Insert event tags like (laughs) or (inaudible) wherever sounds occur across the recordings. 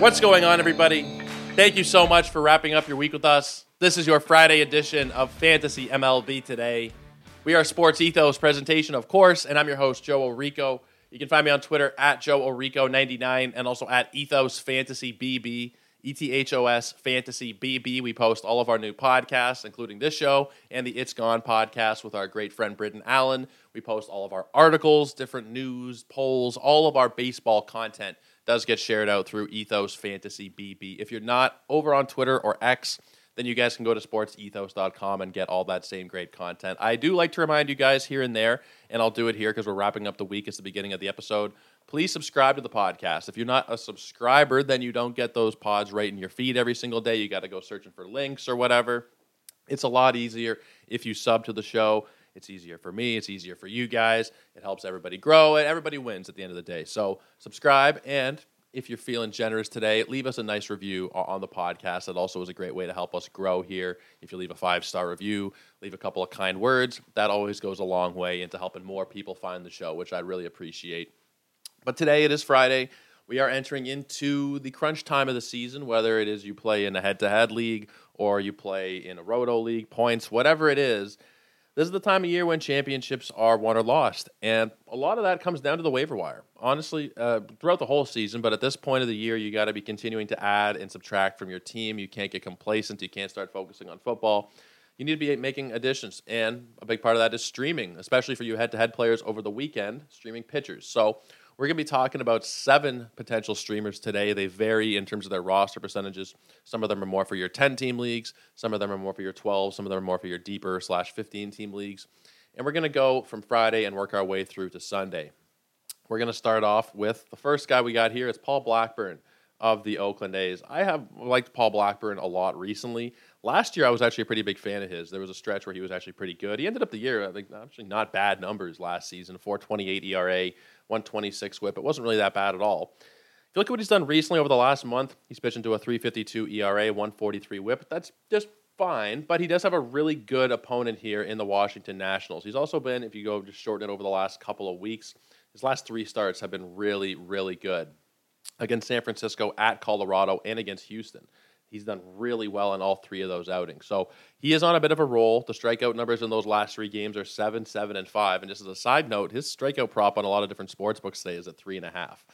What's going on, everybody? Thank you so much for wrapping up your week with us. This is your Friday edition of Fantasy MLB Today. We are Sports Ethos presentation, of course, and I'm your host, Joe Orico. You can find me on Twitter at Joe Orico99 and also at Ethos Fantasy BB, E T H O S Fantasy BB. We post all of our new podcasts, including this show and the It's Gone podcast with our great friend Britton Allen. We post all of our articles, different news, polls, all of our baseball content does get shared out through Ethos Fantasy BB. If you're not over on Twitter or X, then you guys can go to sportsethos.com and get all that same great content. I do like to remind you guys here and there, and I'll do it here because we're wrapping up the week. It's the beginning of the episode. Please subscribe to the podcast. If you're not a subscriber, then you don't get those pods right in your feed every single day. You got to go searching for links or whatever. It's a lot easier if you sub to the show. It's easier for me. It's easier for you guys. It helps everybody grow, and everybody wins at the end of the day. So subscribe, and if you're feeling generous today, leave us a nice review on the podcast. That also is a great way to help us grow here. If you leave a five star review, leave a couple of kind words, that always goes a long way into helping more people find the show, which I really appreciate. But today it is Friday. We are entering into the crunch time of the season, whether it is you play in a head to head league or you play in a roto league, points, whatever it is. This is the time of year when championships are won or lost, and a lot of that comes down to the waiver wire. Honestly, uh, throughout the whole season, but at this point of the year, you got to be continuing to add and subtract from your team. You can't get complacent. You can't start focusing on football. You need to be making additions, and a big part of that is streaming, especially for you head-to-head players over the weekend, streaming pitchers. So we're going to be talking about seven potential streamers today. They vary in terms of their roster percentages. Some of them are more for your 10 team leagues, some of them are more for your 12, some of them are more for your deeper slash 15 team leagues. And we're going to go from Friday and work our way through to Sunday. We're going to start off with the first guy we got here. It's Paul Blackburn of the Oakland A's. I have liked Paul Blackburn a lot recently. Last year, I was actually a pretty big fan of his. There was a stretch where he was actually pretty good. He ended up the year, I think, actually not bad numbers last season 428 ERA, 126 whip. It wasn't really that bad at all. If you look at what he's done recently over the last month, he's pitched into a 352 ERA, 143 whip. That's just fine, but he does have a really good opponent here in the Washington Nationals. He's also been, if you go just shorten it over the last couple of weeks, his last three starts have been really, really good against San Francisco, at Colorado, and against Houston. He's done really well in all three of those outings. So he is on a bit of a roll. The strikeout numbers in those last three games are seven, seven, and five. And just as a side note, his strikeout prop on a lot of different sports books today is at three and a half.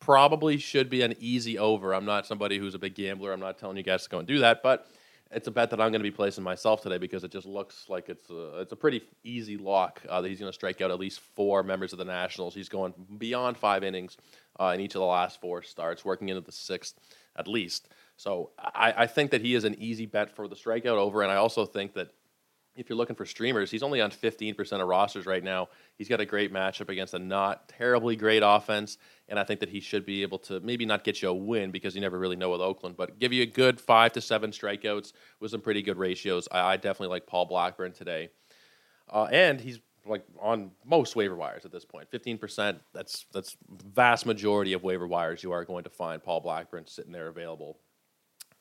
Probably should be an easy over. I'm not somebody who's a big gambler. I'm not telling you guys to go and do that, but it's a bet that I'm going to be placing myself today because it just looks like it's a, it's a pretty easy lock uh, that he's going to strike out at least four members of the Nationals. He's going beyond five innings uh, in each of the last four starts, working into the sixth at least. So I, I think that he is an easy bet for the strikeout over, and I also think that if you're looking for streamers, he's only on 15% of rosters right now. He's got a great matchup against a not terribly great offense, and I think that he should be able to maybe not get you a win because you never really know with Oakland, but give you a good five to seven strikeouts with some pretty good ratios. I, I definitely like Paul Blackburn today, uh, and he's like on most waiver wires at this point. 15%, that's that's vast majority of waiver wires you are going to find Paul Blackburn sitting there available.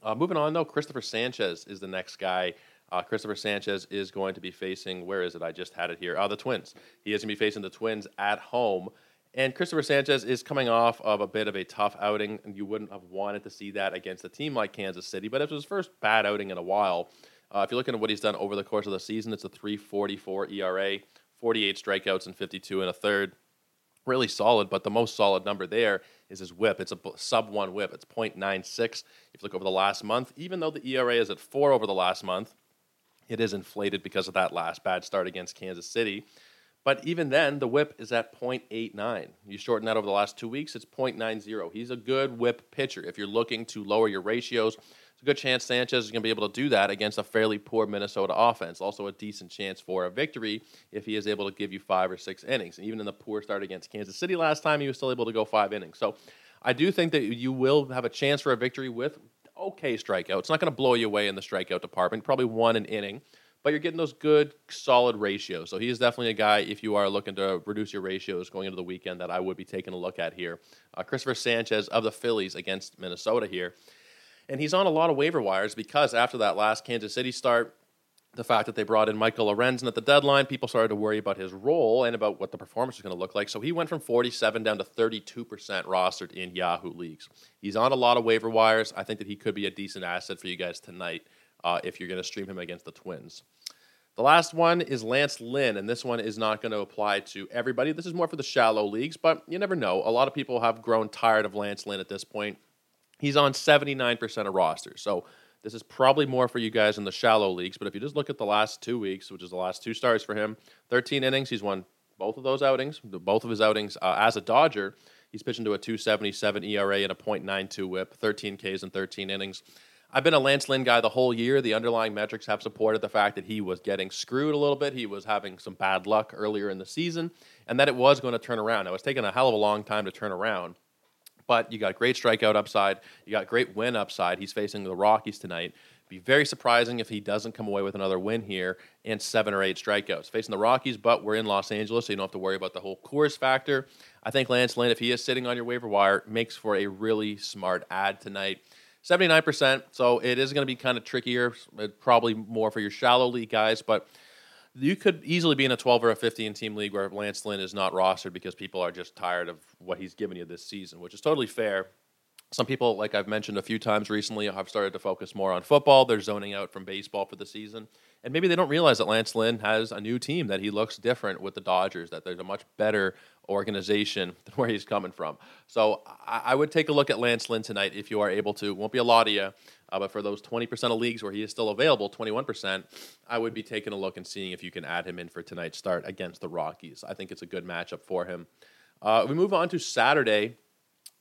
Uh, moving on though, Christopher Sanchez is the next guy uh, Christopher Sanchez is going to be facing, where is it? I just had it here. Uh, the Twins. He is going to be facing the Twins at home. And Christopher Sanchez is coming off of a bit of a tough outing, and you wouldn't have wanted to see that against a team like Kansas City, but it was his first bad outing in a while. Uh, if you're looking at what he's done over the course of the season, it's a 344 ERA, 48 strikeouts, and 52 and a third. Really solid, but the most solid number there is his whip. It's a sub one whip. It's 0.96. If you look over the last month, even though the ERA is at four over the last month, it is inflated because of that last bad start against Kansas City. But even then, the whip is at 0.89. You shorten that over the last two weeks, it's 0.90. He's a good whip pitcher. If you're looking to lower your ratios, it's a good chance Sanchez is going to be able to do that against a fairly poor Minnesota offense. Also, a decent chance for a victory if he is able to give you five or six innings. And even in the poor start against Kansas City last time, he was still able to go five innings. So I do think that you will have a chance for a victory with okay strikeout. It's not going to blow you away in the strikeout department. Probably one an inning, but you're getting those good, solid ratios. So he is definitely a guy if you are looking to reduce your ratios going into the weekend that I would be taking a look at here. Uh, Christopher Sanchez of the Phillies against Minnesota here, and he's on a lot of waiver wires because after that last Kansas City start. The fact that they brought in Michael Lorenzen at the deadline, people started to worry about his role and about what the performance was going to look like. So he went from 47 down to 32% rostered in Yahoo leagues. He's on a lot of waiver wires. I think that he could be a decent asset for you guys tonight uh, if you're going to stream him against the Twins. The last one is Lance Lynn, and this one is not going to apply to everybody. This is more for the shallow leagues, but you never know. A lot of people have grown tired of Lance Lynn at this point. He's on 79% of rosters. So this is probably more for you guys in the shallow leagues, but if you just look at the last two weeks, which is the last two starts for him, 13 innings, he's won both of those outings, both of his outings uh, as a Dodger. He's pitching to a 277 ERA and a .92 whip, 13 Ks in 13 innings. I've been a Lance Lynn guy the whole year. The underlying metrics have supported the fact that he was getting screwed a little bit. He was having some bad luck earlier in the season, and that it was going to turn around. It was taking a hell of a long time to turn around. But you got great strikeout upside. You got great win upside. He's facing the Rockies tonight. Be very surprising if he doesn't come away with another win here and seven or eight strikeouts. Facing the Rockies, but we're in Los Angeles, so you don't have to worry about the whole Coors factor. I think Lance Lynn, if he is sitting on your waiver wire, makes for a really smart ad tonight. 79%, so it is going to be kind of trickier, probably more for your shallow league guys, but – you could easily be in a 12 or a 15 team league where Lance Lynn is not rostered because people are just tired of what he's given you this season, which is totally fair. Some people, like I've mentioned a few times recently, have started to focus more on football. They're zoning out from baseball for the season. And maybe they don't realize that Lance Lynn has a new team, that he looks different with the Dodgers, that there's a much better organization (laughs) than where he's coming from. So I, would take a look at Lance Lynn tonight if you are able to. Won't be a lot of you, uh, but for those 20% of leagues where he is still available, 21%, I would be taking a look and seeing if you can add him in for tonight's start against the Rockies. I think it's a good matchup for him. Uh, we move on to Saturday.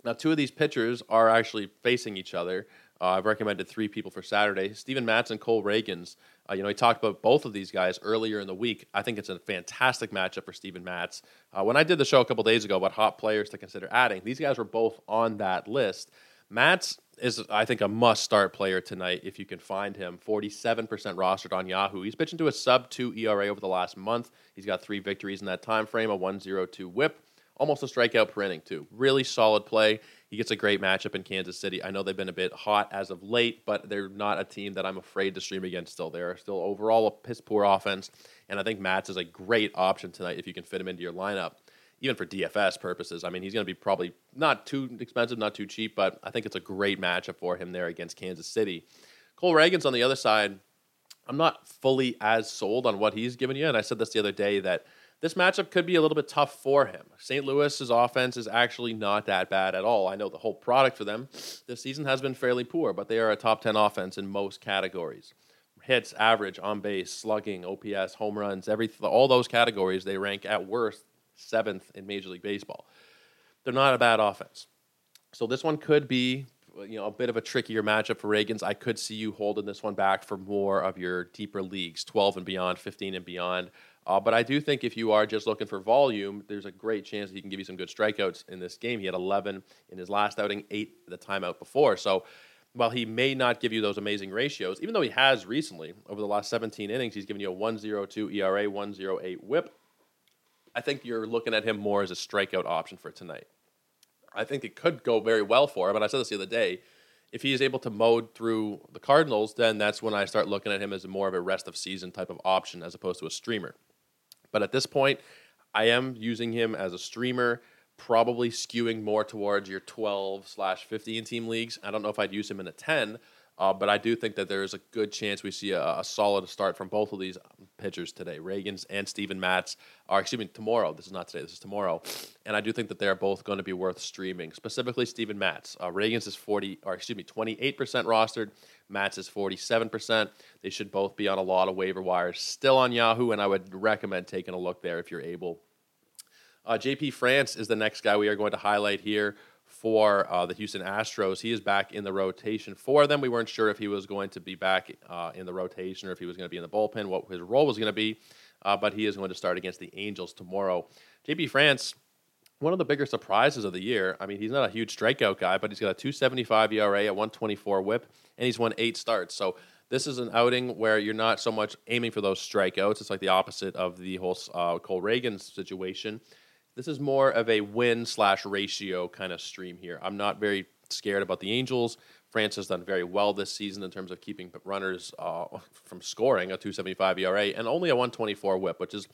Now, two of these pitchers are actually facing each other. Uh, I've recommended three people for Saturday: Steven Matz and Cole Ragans. Uh, you know, he talked about both of these guys earlier in the week. I think it's a fantastic matchup for Steven Matz. Uh, when I did the show a couple days ago about hot players to consider adding, these guys were both on that list. Matz is, I think, a must-start player tonight if you can find him. Forty-seven percent rostered on Yahoo. He's pitching to a sub-two ERA over the last month. He's got three victories in that time frame, a one-zero-two WHIP almost a strikeout per inning too. Really solid play. He gets a great matchup in Kansas City. I know they've been a bit hot as of late, but they're not a team that I'm afraid to stream against. Still, they are still overall a piss poor offense, and I think Matz is a great option tonight if you can fit him into your lineup. Even for DFS purposes, I mean, he's going to be probably not too expensive, not too cheap, but I think it's a great matchup for him there against Kansas City. Cole Ragans on the other side, I'm not fully as sold on what he's given you, and I said this the other day that this matchup could be a little bit tough for him. St. Louis's offense is actually not that bad at all. I know the whole product for them this season has been fairly poor, but they are a top 10 offense in most categories. Hits, average, on base, slugging, OPS, home runs, every all those categories they rank at worst seventh in Major League Baseball. They're not a bad offense. So this one could be you know a bit of a trickier matchup for Ragans. I could see you holding this one back for more of your deeper leagues, 12 and beyond, 15 and beyond. Uh, but I do think if you are just looking for volume, there's a great chance he can give you some good strikeouts in this game. He had 11 in his last outing, eight the timeout before. So while he may not give you those amazing ratios, even though he has recently over the last 17 innings, he's given you a 102 ERA, 108 whip. I think you're looking at him more as a strikeout option for tonight. I think it could go very well for him. And I said this the other day. If he is able to mode through the Cardinals, then that's when I start looking at him as more of a rest of season type of option as opposed to a streamer. But at this point, I am using him as a streamer, probably skewing more towards your 12 slash 15 team leagues. I don't know if I'd use him in a 10, uh, but I do think that there's a good chance we see a, a, solid start from both of these pitchers today, Ragans and Steven Matz. Or excuse me, tomorrow. This is not today. This is tomorrow, and I do think that they are both going to be worth streaming. Specifically, Steven Matz. Uh, Ragans is 40, or excuse me, 28% rostered. Matz is 47%. They should both be on a lot of waiver wires, still on Yahoo, and I would recommend taking a look there if you're able. Uh, JP France is the next guy we are going to highlight here for uh, the Houston Astros. He is back in the rotation for them. We weren't sure if he was going to be back uh, in the rotation or if he was going to be in the bullpen, what his role was going to be, uh, but he is going to start against the Angels tomorrow. JP France, one of the bigger surprises of the year. I mean, he's not a huge strikeout guy, but he's got a 275 ERA, a 124 whip, and he's won eight starts. So this is an outing where you're not so much aiming for those strikeouts. It's like the opposite of the whole uh, Cole Ragans situation. This is more of a win slash ratio kind of stream here. I'm not very scared about the Angels France has done very well this season in terms of keeping runners uh, (laughs) from scoring a 275 ERA and only a 124 whip, which is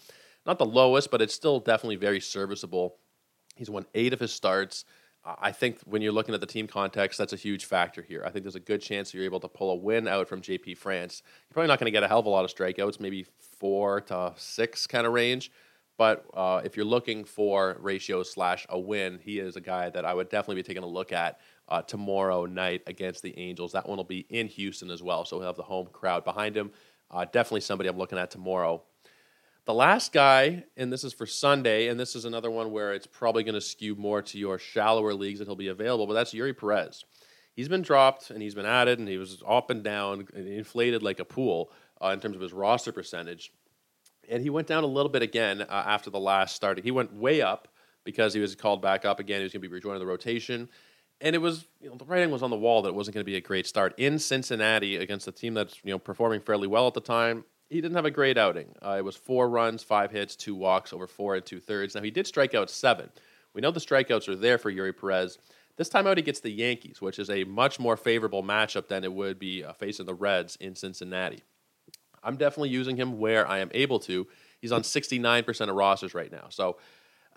not the lowest, but it's still definitely very serviceable. He's won eight of his starts. I think when you're looking at the team context, that's a huge factor here. I think there's a good chance you're able to pull a win out from JP France. You're probably not going to get a hell of a lot of strikeouts, maybe four to six kind of range. But uh, if you're looking for ratio slash a win, he is a guy that I would definitely be taking a look at uh, tomorrow night against the Angels. That one will be in Houston as well, so he'll have the home crowd behind him. Uh, definitely somebody I'm looking at tomorrow. The last guy, and this is for Sunday, and this is another one where it's probably going to skew more to your shallower leagues that he'll be available, but that's Eury Perez. He's been dropped and he's been added, and he was up and down, and inflated like a pool uh, in terms of his roster percentage. And he went down a little bit again uh, after the last start. He went way up because he was called back up again. He was going to be rejoining the rotation and it was you know the writing was on the wall that it wasn't going to be a great start in Cincinnati against a team that's you know performing fairly well at the time. He didn't have a great outing. Uh, it was four runs, five hits, two walks over four and two thirds. Now he did strike out seven. We know the strikeouts are there for Eury Perez. This time out, he gets the Yankees, which is a much more favorable matchup than it would be uh, facing the Reds in Cincinnati. I'm definitely using him where I am able to. He's on 69% of rosters right now. So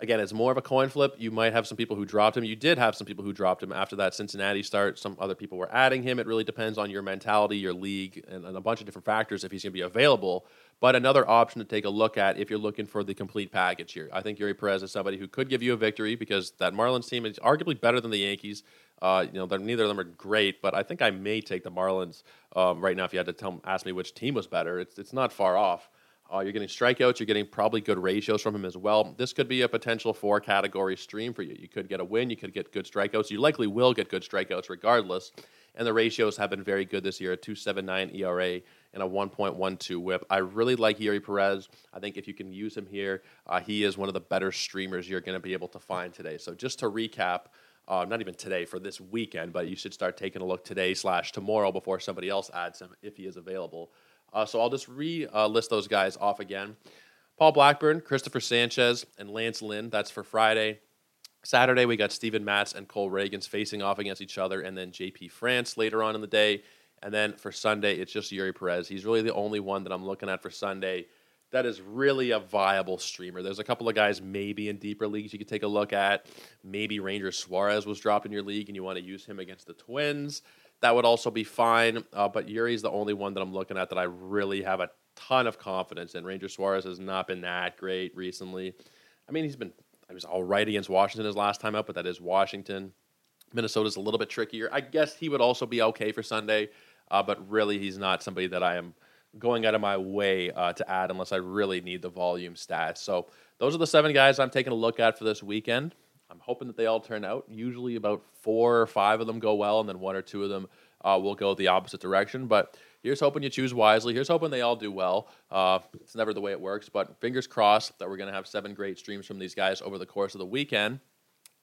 again, it's more of a coin flip. You might have some people who dropped him. You did have some people who dropped him after that Cincinnati start. Some other people were adding him. It really depends on your mentality, your league, and, and a bunch of different factors if he's going to be available. But another option to take a look at if you're looking for the complete package here. I think Eury Perez is somebody who could give you a victory because that Marlins team is arguably better than the Yankees. Uh, you know, neither of them are great, but I think I may take the Marlins um, right now. If you had to tell, ask me which team was better, it's it's not far off. Uh, you're getting strikeouts. You're getting probably good ratios from him as well. This could be a potential four category stream for you. You could get a win. You could get good strikeouts. You likely will get good strikeouts regardless. And the ratios have been very good this year a 2.79 ERA and a 1.12 whip. I really like Eury Perez. I think if you can use him here, uh, he is one of the better streamers you're going to be able to find today. So just to recap, uh, not even today for this weekend, but you should start taking a look today slash tomorrow before somebody else adds him if he is available. Uh, so I'll just re uh, list those guys off again. Paul Blackburn, Christopher Sanchez, and Lance Lynn. That's for Friday. Saturday, we got Steven Matz and Cole Ragans facing off against each other, and then JP France later on in the day. And then for Sunday, it's just Eury Perez. He's really the only one that I'm looking at for Sunday that is really a viable streamer. There's a couple of guys maybe in deeper leagues you could take a look at. Maybe Ranger Suarez was dropped in your league and you want to use him against the Twins that would also be fine. Uh, but Eury's the only one that I'm looking at that I really have a ton of confidence in. Ranger Suarez has not been that great recently. I mean, he's been he was all right against Washington his last time out, but that is Washington. Minnesota's a little bit trickier. I guess he would also be okay for Sunday, uh, but really he's not somebody that I am going out of my way uh, to add unless I really need the volume stats. So those are the seven guys I'm taking a look at for this weekend. I'm hoping that they all turn out. Usually, about four or five of them go well, and then one or two of them uh, will go the opposite direction. But here's hoping you choose wisely. Here's hoping they all do well. Uh, it's never the way it works, but fingers crossed that we're going to have seven great streams from these guys over the course of the weekend.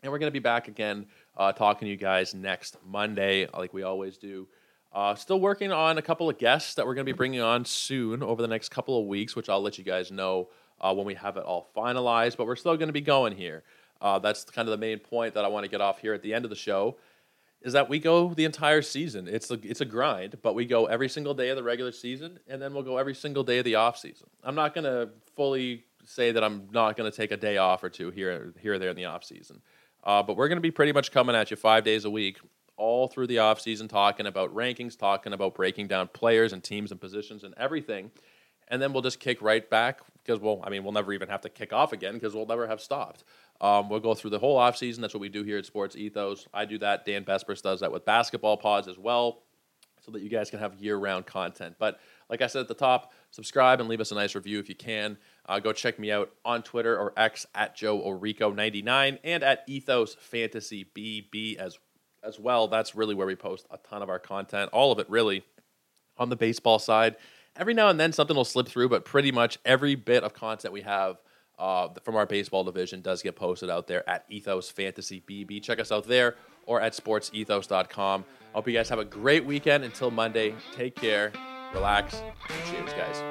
And we're going to be back again uh, talking to you guys next Monday, like we always do. Uh, still working on a couple of guests that we're going to be bringing on soon over the next couple of weeks, which I'll let you guys know uh, when we have it all finalized. But we're still going to be going here. Uh, that's kind of the main point that I want to get off here at the end of the show. Is that we go the entire season. It's a it's a grind, but we go every single day of the regular season, and then we'll go every single day of the off season. I'm not going to fully say that I'm not going to take a day off or two here here or there in the off season, uh, but we're going to be pretty much coming at you five days a week, all through the off season, talking about rankings, talking about breaking down players and teams and positions and everything, and then we'll just kick right back because we'll I mean we'll never even have to kick off again because we'll never have stopped. Um, we'll go through the whole offseason. That's what we do here at Sports Ethos. I do that. Dan Besbris does that with basketball pods as well, so that you guys can have year round content. But like I said at the top, subscribe and leave us a nice review if you can. Uh, go check me out on Twitter or X at Joe Orico99 and at Ethos Fantasy BB as, as well. That's really where we post a ton of our content, all of it really on the baseball side. Every now and then something will slip through, but pretty much every bit of content we have uh, from our baseball division does get posted out there at Ethos Fantasy BB. Check us out there or at sportsethos.com. I hope you guys have a great weekend. Until Monday, take care, relax, cheers, guys.